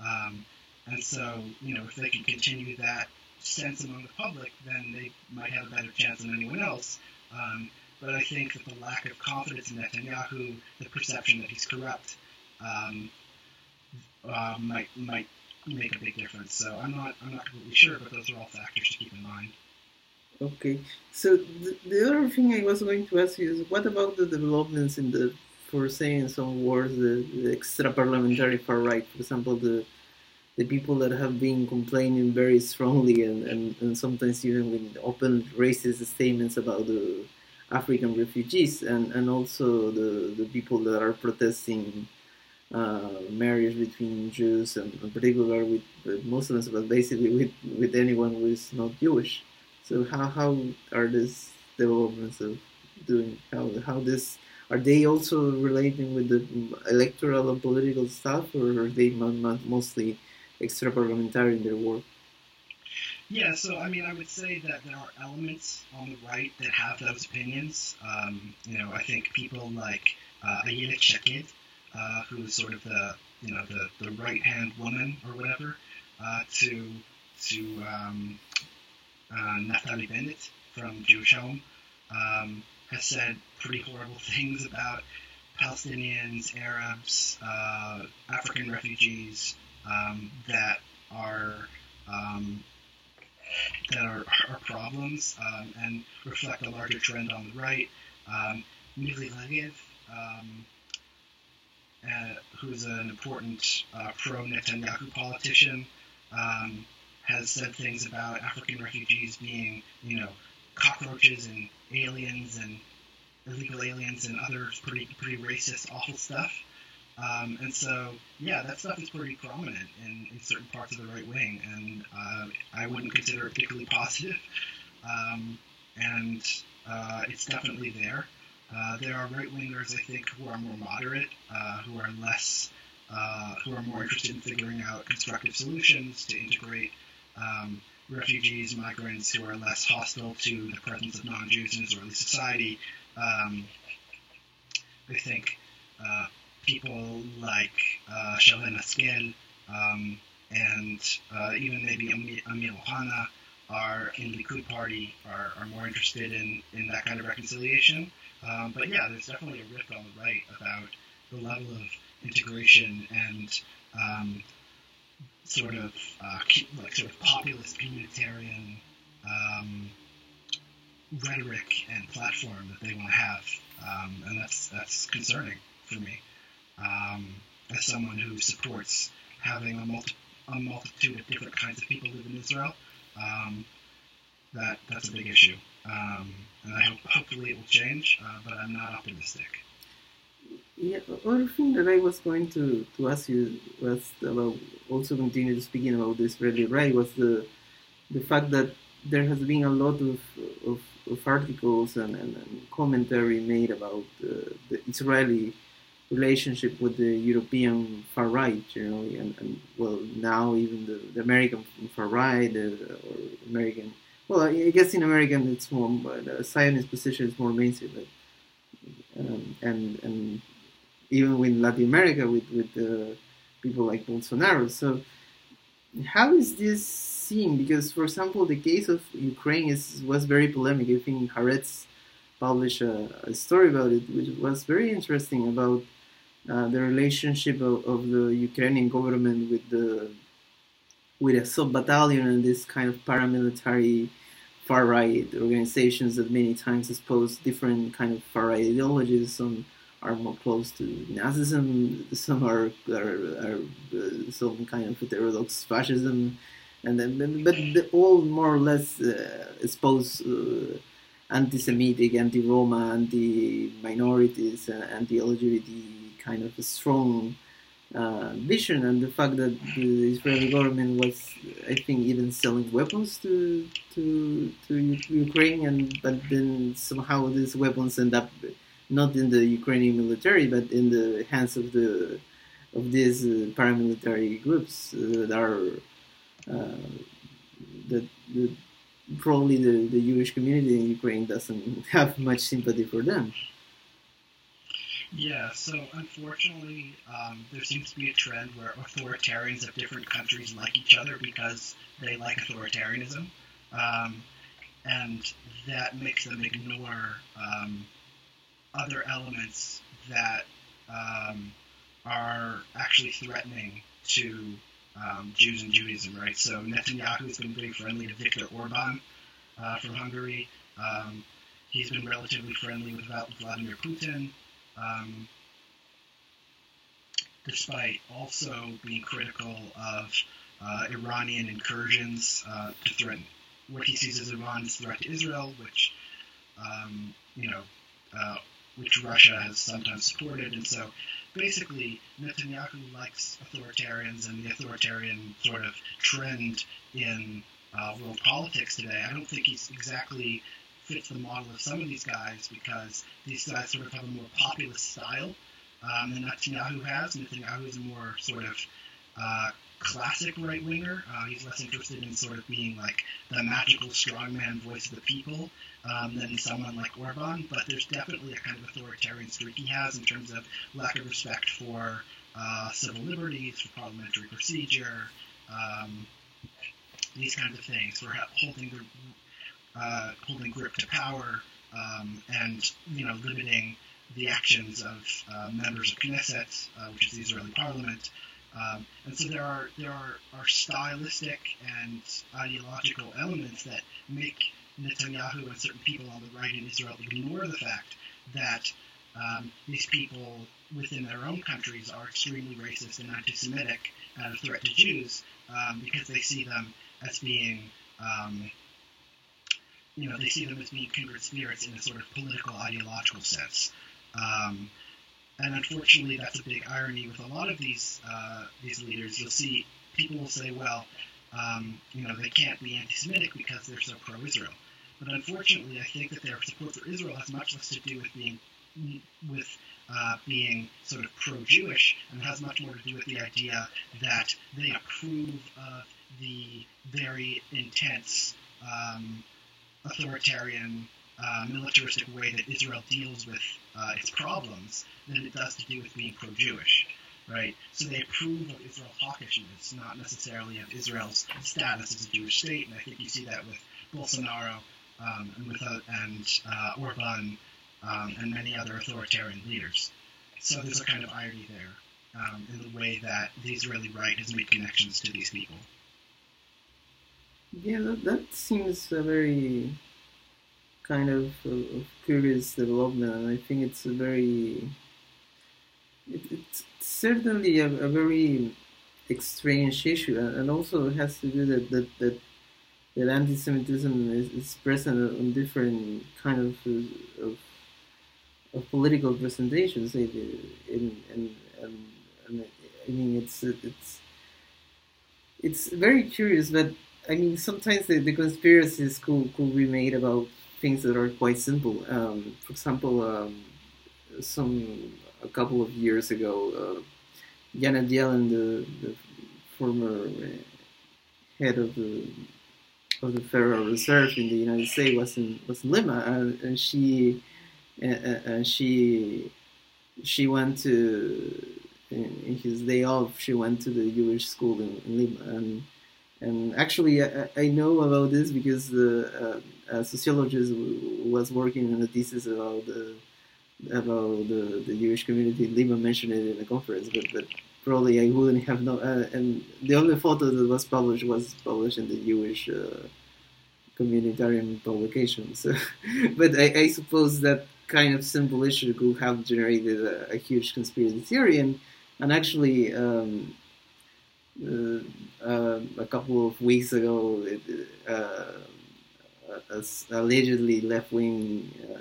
Um, and so, you know, if they can continue that sense among the public, then they might have a better chance than anyone else. Um, but I think that the lack of confidence in Netanyahu, the perception that he's corrupt, um, uh, might might make a big difference. So I'm not I'm not completely sure, but those are all factors to keep in mind. Okay, so the, the other thing I was going to ask you is what about the developments in the, for saying some words, the, the extra parliamentary far right, for example, the the people that have been complaining very strongly and, and, and sometimes even with open racist statements about the African refugees and, and also the, the people that are protesting uh, marriage between Jews and in particular with, with Muslims, but basically with, with anyone who is not Jewish. So how, how are these developments of doing how how this are they also relating with the electoral and political stuff or are they mostly extra parliamentary in their work? Yeah, so I mean, I would say that there are elements on the right that have those opinions. Um, you know, I think people like uh, Ayelet Shaked, uh, who is sort of the you know the, the right hand woman or whatever, uh, to to um, uh, Bennett from Jewish Home, um, has said pretty horrible things about Palestinians, Arabs, uh, African refugees, um, that are um, that are, are problems um, and reflect a larger trend on the right. Um, Regev, um, uh, who's an important uh, pro-Netanyahu politician, um, has said things about African refugees being, you know, cockroaches and aliens and illegal aliens and other pretty pretty racist, awful stuff. Um, and so, yeah, that stuff is pretty prominent in, in certain parts of the right wing, and uh, I wouldn't consider it particularly positive. Um, and uh, it's definitely there. Uh, there are right wingers, I think, who are more moderate, uh, who are less, uh, who are more interested in figuring out constructive solutions to integrate um, refugees, migrants who are less hostile to the presence of non-Jews in Israeli society. Um, I think uh, people like uh, Haskel um, and uh, even maybe Amir Ohana are in the Likud party are, are more interested in, in that kind of reconciliation. Um, but yeah, there's definitely a rift on the right about the level of integration and um, sort of uh, like sort of populist communitarian um, rhetoric and platform that they want to have, um, and that's that's concerning for me um, as someone who supports having a, multi- a, multitude of different kinds of people live in Israel, um, that that's a big issue. Um, and I hope hopefully it will change, uh, but I'm not optimistic. Yeah, one thing that I was going to, to ask you was about also continue speaking about this really right was the the fact that there has been a lot of of, of articles and, and, and, commentary made about uh, the Israeli relationship with the European far right, you know, and, and well now even the, the American far right uh, or American. Well, I guess in American it's more, uh, Zionist position is more mainstream, but, um, and and even with Latin America with with uh, people like Bolsonaro. So how is this seen? Because for example, the case of Ukraine is was very polemic. I think Haaretz published a, a story about it, which was very interesting about uh, the relationship of, of, the Ukrainian government with the with Azov battalion and this kind of paramilitary far right organizations that many times expose different kind of far right ideologies. Some are more close to Nazism, some are, are, are uh, some kind of heterodox fascism, and then but all more or less uh, expose uh, anti-Semitic, anti-Roma, anti-minorities, uh, anti-LGBT kind of a strong uh, vision, and the fact that the Israeli government was, I think, even selling weapons to to to Ukraine, and but then somehow these weapons end up not in the Ukrainian military, but in the hands of the of these uh, paramilitary groups uh, that are uh, that, probably the, the Jewish community in Ukraine doesn't have much sympathy for them. Yeah, so unfortunately, um, there seems to be a trend where authoritarians of different countries like each other because they like authoritarianism, um, and that makes them ignore um, other elements that um, are actually threatening to um, Jews and Judaism, right? So Netanyahu has been very friendly to Viktor Orban uh, from Hungary. Um, he's been relatively friendly with Vladimir Putin, um, despite also being critical of uh, Iranian incursions uh, to threaten what he sees as Iran's threat to Israel, which um, you know, uh, which Russia has sometimes supported, and so basically Netanyahu likes authoritarians and the authoritarian sort of trend in uh, world politics today. I don't think he's exactly fits the model of some of these guys because these guys sort of have a more populist style um, than Netanyahu has. Netanyahu is a more sort of uh, classic right winger. Uh, he's less interested in sort of being like the magical strongman voice of the people um, than someone like Orban. But there's definitely a kind of authoritarian streak he has in terms of lack of respect for uh, civil liberties, for parliamentary procedure, um, these kinds of things, for holding the uh, holding grip to power, um, and you know limiting the actions of uh, members of Knesset, uh, which is the Israeli parliament. Um, and so there are there are, are stylistic and ideological elements that make Netanyahu and certain people on the right in Israel ignore the fact that um, these people within their own countries are extremely racist and anti-Semitic and a threat to Jews um, because they see them as being, um, you know, they see them as being kindred spirits in a sort of political ideological sense. Um, and unfortunately, that's a big irony with a lot of these uh, these leaders. You'll see people will say, "Well, um, you know, they can't be anti-Semitic because they're so pro-Israel." But unfortunately, I think that their support for Israel has much less to do with being with uh, being sort of pro-Jewish, and has much more to do with the idea that they approve of the very intense um, authoritarian uh, militaristic way that Israel deals with uh, its problems than it does to do with being pro-Jewish, right? So they approve of Israel's hawkishness, not necessarily of Israel's status as a Jewish state, and I think you see that with Bolsonaro um, and with uh, and uh, Orban um, and many other authoritarian leaders. So there's a kind of irony there um, in the way that the Israeli right has made connections to these people. Yeah, that, that seems a very kind of, uh, curious development, and I think it's a very, it, it's certainly a, a, very strange issue, and also it has to do that that that, that anti-Semitism is, is present on different kind of of, of political presentations. In, in, in, and, I mean, it's it's it's very curious, but I mean, sometimes the, the conspiracies could, could be made about things that are quite simple. Um, for example, um, some a couple of years ago, uh, Janet Yellen, the, the former uh, head of the of the Federal Reserve in the United States, was in was in Lima, and, and she and she she went to in his day off. She went to the Jewish school in, in Lima, and and actually I, I know about this because the uh, sociologist was working on a thesis about the about the, the Jewish community. Lima mentioned it in a conference, but, but probably I wouldn't have known. Uh, and the only photo that was published was published in the Jewish uh, communitarian publication. So, but I, I, suppose that kind of simple issue could have generated a, a huge conspiracy theory, and and actually. Um, a couple of weeks ago, uh, allegedly left wing uh,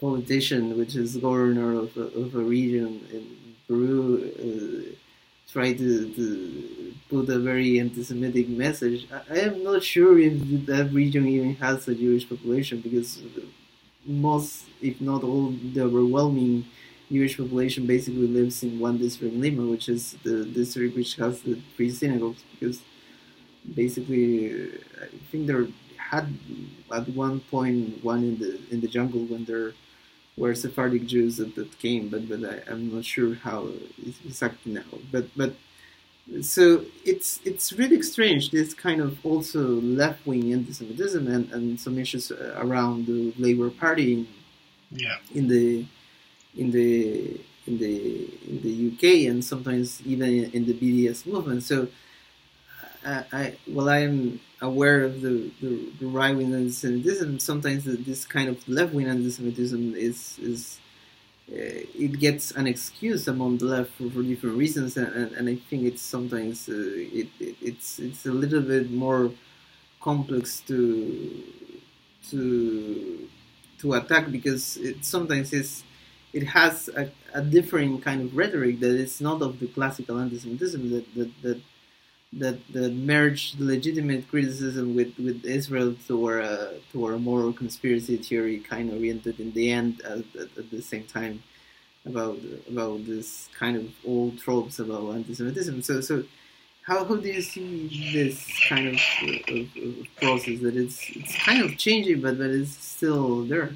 politician, which is governor of a, of a region in Peru, uh, tried to, to put a very anti-Semitic message. I, I am not sure if that region even has a Jewish population because most, if not all, the overwhelming Jewish population basically lives in one district in Lima, which is the district which has the three synagogues. Because basically, I think there had at one point one in the in the jungle when there were Sephardic Jews that, that came, but but I, am not sure how exactly now. But but so it's it's really strange this kind of also left wing anti-Semitism and, and some issues around the Labour Party yeah. in the in the in the in the UK and sometimes even in the BDS movement. So I, I well I'm aware of the, the, the right wing anti-Semitism. Sometimes this kind of left wing anti-Semitism is is uh, it gets an excuse among the left for, for different reasons, and, and, and, I think it's sometimes uh, it, it, it's it's a little bit more complex to to to attack because it sometimes is it has a, a different kind of rhetoric that is not of the classical anti-Semitism that that, that that that merged legitimate criticism with, with Israel toward a toward a moral conspiracy theory kind of oriented in the end at, at, at, the same time about about this kind of old tropes about anti-Semitism. So so how, how do you see this kind of, of, of process that it's it's kind of changing but but it's still there?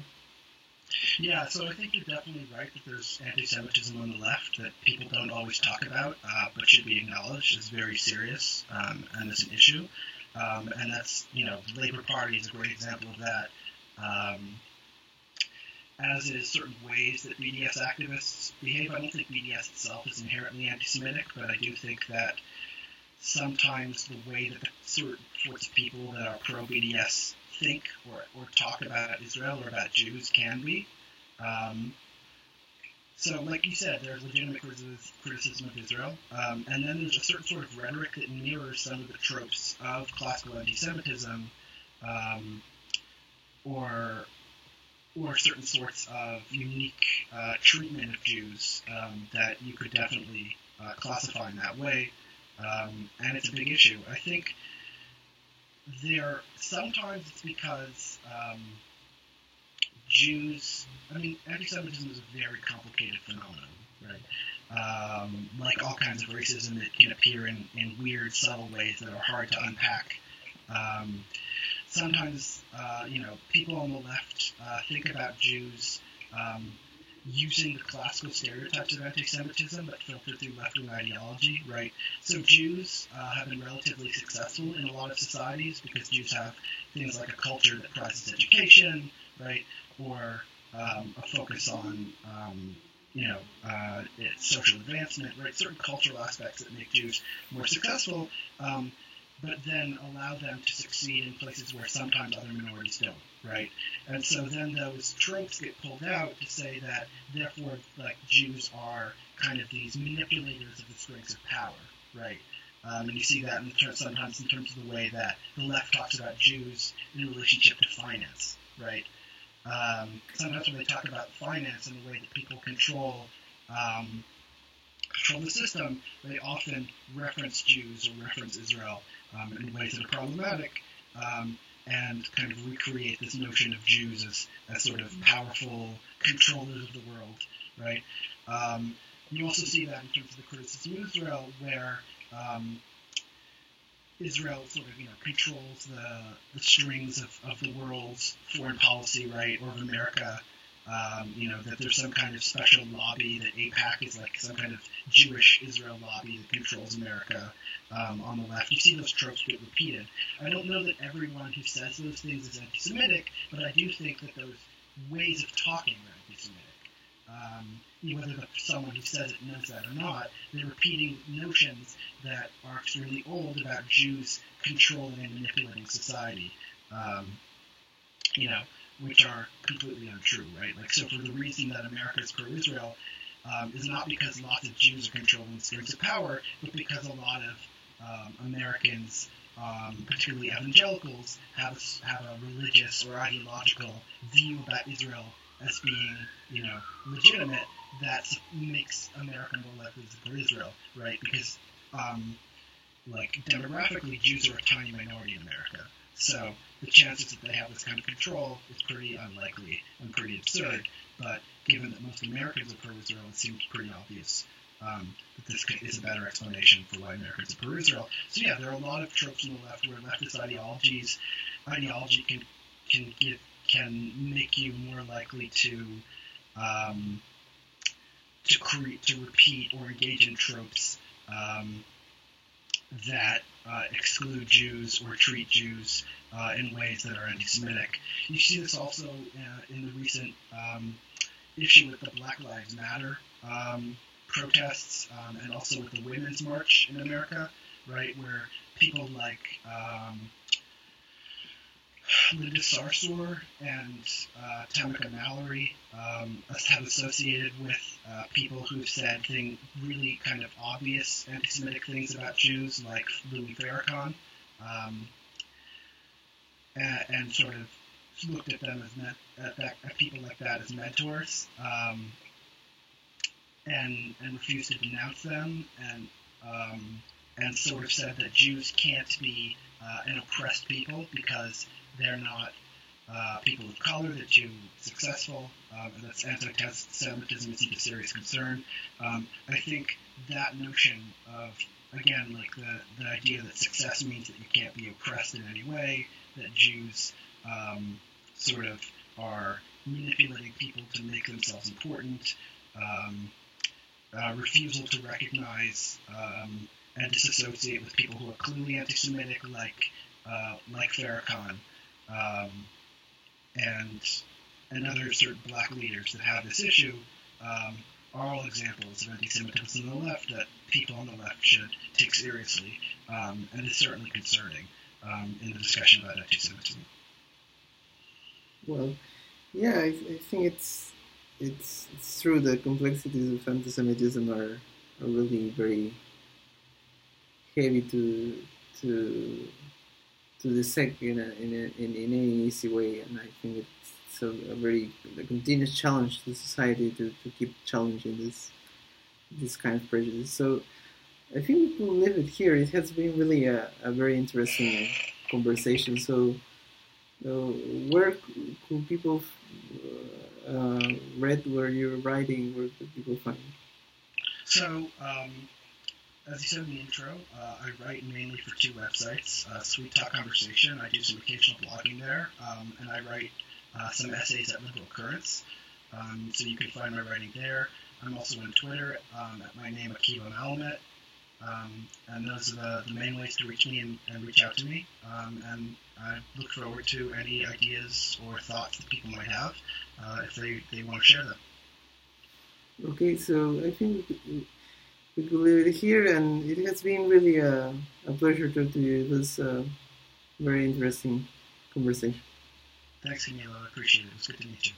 Yeah, so I think you're definitely right that there's anti-Semitism on the left that people don't always talk about, uh, but should be acknowledged is very serious um, and is an issue. Um, and that's, you know, the Labour Party is a great example of that. Um, as is certain ways that BDS activists behave. I don't think BDS itself is inherently anti-Semitic, but I do think that sometimes the way that the certain sorts of people that are pro-BDS think or, or talk about Israel or about Jews can be. Um, so, like you said, there's legitimate criticism of Israel, um, and then there's a certain sort of rhetoric that mirrors some of the tropes of classical anti-Semitism, um, or or certain sorts of unique uh, treatment of Jews um, that you could definitely uh, classify in that way, um, and it's a big issue. I think there sometimes it's because um, Jews. I mean, anti-Semitism is a very complicated phenomenon, right? Um, like all kinds of racism, it can appear in, in weird, subtle ways that are hard to unpack. Um, sometimes, uh, you know, people on the left uh, think about Jews um, using the classical stereotypes of anti-Semitism but filtered through left-wing ideology, right? So Jews uh, have been relatively successful in a lot of societies because Jews have things like a culture that prizes education, right, or um, a focus on um, you know, uh, social advancement, right? Certain cultural aspects that make Jews more successful. Um, but then allow them to succeed in places where sometimes other minorities don't, right? And so then those tropes get pulled out to say that therefore, like Jews are kind of these manipulators of the strengths of power, right? Um, and you see that in sometimes in terms of the way that the left talks about Jews in relationship to finance, right? Um, sometimes when they talk about finance and the way that people control um, control the system, they often reference Jews or reference Israel um, in ways that are problematic, um, and kind of recreate this notion of Jews as, as sort of powerful controllers of the world, right? Um, you also see that in terms of the criticism of Israel, where um, Israel sort of you know controls the, the strings of, of the world's foreign policy, right, or of America, um, you know, that there's some kind of special lobby, that AIPAC is like some kind of Jewish Israel lobby that controls America um, on the left. You see those tropes get repeated. I don't know that everyone who says those things is anti Semitic, but I do think that those ways of talking are anti Semitic. Um, whether the, someone who says it knows that or not, they're repeating notions that are extremely old about Jews controlling and manipulating society. Um, you know, which are completely untrue, right? Like, so for the reason that America is pro-Israel um, is not because lots of Jews are controlling spheres of power, but because a lot of um, Americans um, particularly evangelicals, have a, have a religious or ideological view about Israel as being, you know, legitimate, that makes America more likely to support Israel, right? Because, um, like, demographically, Jews are a tiny minority in America. So the chances that they have this kind of control is pretty unlikely and pretty absurd. But given that most Americans are pro-Israel, it seems pretty obvious um, that this is a better explanation for why Americans are pro-Israel. So yeah, there are a lot of tropes on the left where leftist ideologies ideology can can can make you more likely to um, to create to repeat or engage in tropes um, that uh, exclude Jews or treat Jews uh, in ways that are anti-Semitic. You see this also uh, in the recent um, issue with the Black Lives Matter um, protests um, and also with the Women's March in America, right, where people like um, Linda Sarsour and uh, Tamika Mallory um, have associated with uh, people who've said thing, really kind of obvious anti-Semitic things about Jews, like Louis Farrakhan, um, and, and, sort of looked at them as at, that, at people like that as mentors, um, and and refused to denounce them, and um, and sort of said that Jews can't be uh, an oppressed people because they're not uh, people of color, they're too successful, um, and that's anti-Semitism is a serious concern. Um, I think that notion of, again, like the, the idea that success means that you can't be oppressed in any way, that Jews um, sort of are manipulating people to make themselves important, um, uh, refusal to recognize um, and disassociate with people who are clearly anti-Semitic, like uh, like Farrakhan, um, and and other certain black leaders that have this issue um, are all examples of anti-Semitism on the left that people on the left should take seriously, um, and is certainly concerning um, in the discussion about anti-Semitism. Well, yeah, I, I think it's it's it's true. The complexities of anti-Semitism are, are really very heavy to to to dissect in a, in, a, in, in any easy way, and I think it's a, a very a continuous challenge to society to, to keep challenging this this kind of prejudice. So I think we'll leave it here. It has been really a, a very interesting conversation. So uh, where could people uh, read where you're writing? Where could people find? It? So. Um as you said in the intro, uh, I write mainly for two websites, uh, Sweet Talk Conversation. I do some occasional blogging there, um, and I write uh, some essays at Liberal Currents. Um, so you can find my writing there. I'm also on Twitter um, at my name, Akiva Malamet. Um, and those are the, the, main ways to reach me and, and reach out to me. Um, and I look forward to any ideas or thoughts that people might have uh, if they, they want to share them. Okay, so I think we could leave it here, and it has been really a, a pleasure to do you. It was a very interesting conversation. Thanks, Camilo. I appreciate it. It was good to meet you.